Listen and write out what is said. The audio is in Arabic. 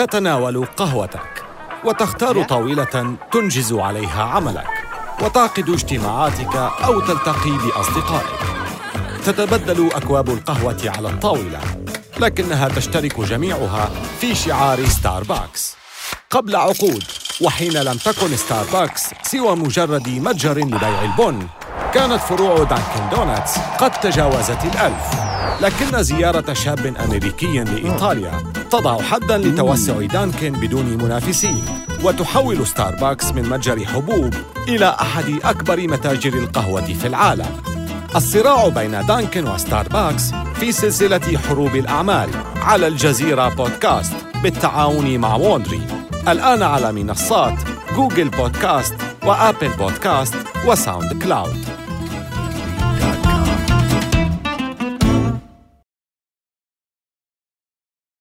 تتناول قهوتك وتختار طاولة تنجز عليها عملك وتعقد اجتماعاتك أو تلتقي بأصدقائك. تتبدل أكواب القهوة على الطاولة لكنها تشترك جميعها في شعار ستاربكس قبل عقود وحين لم تكن ستاربكس سوى مجرد متجر لبيع البن كانت فروع دانكن دونتس قد تجاوزت الألف. لكن زيارة شاب أمريكي لإيطاليا تضع حداً لتوسع دانكن بدون منافسين وتحول ستاربكس من متجر حبوب إلى أحد أكبر متاجر القهوة في العالم. الصراع بين دانكن وستاربكس في سلسلة حروب الأعمال على الجزيرة بودكاست بالتعاون مع ووندري الآن على منصات جوجل بودكاست وآبل بودكاست وساوند كلاود.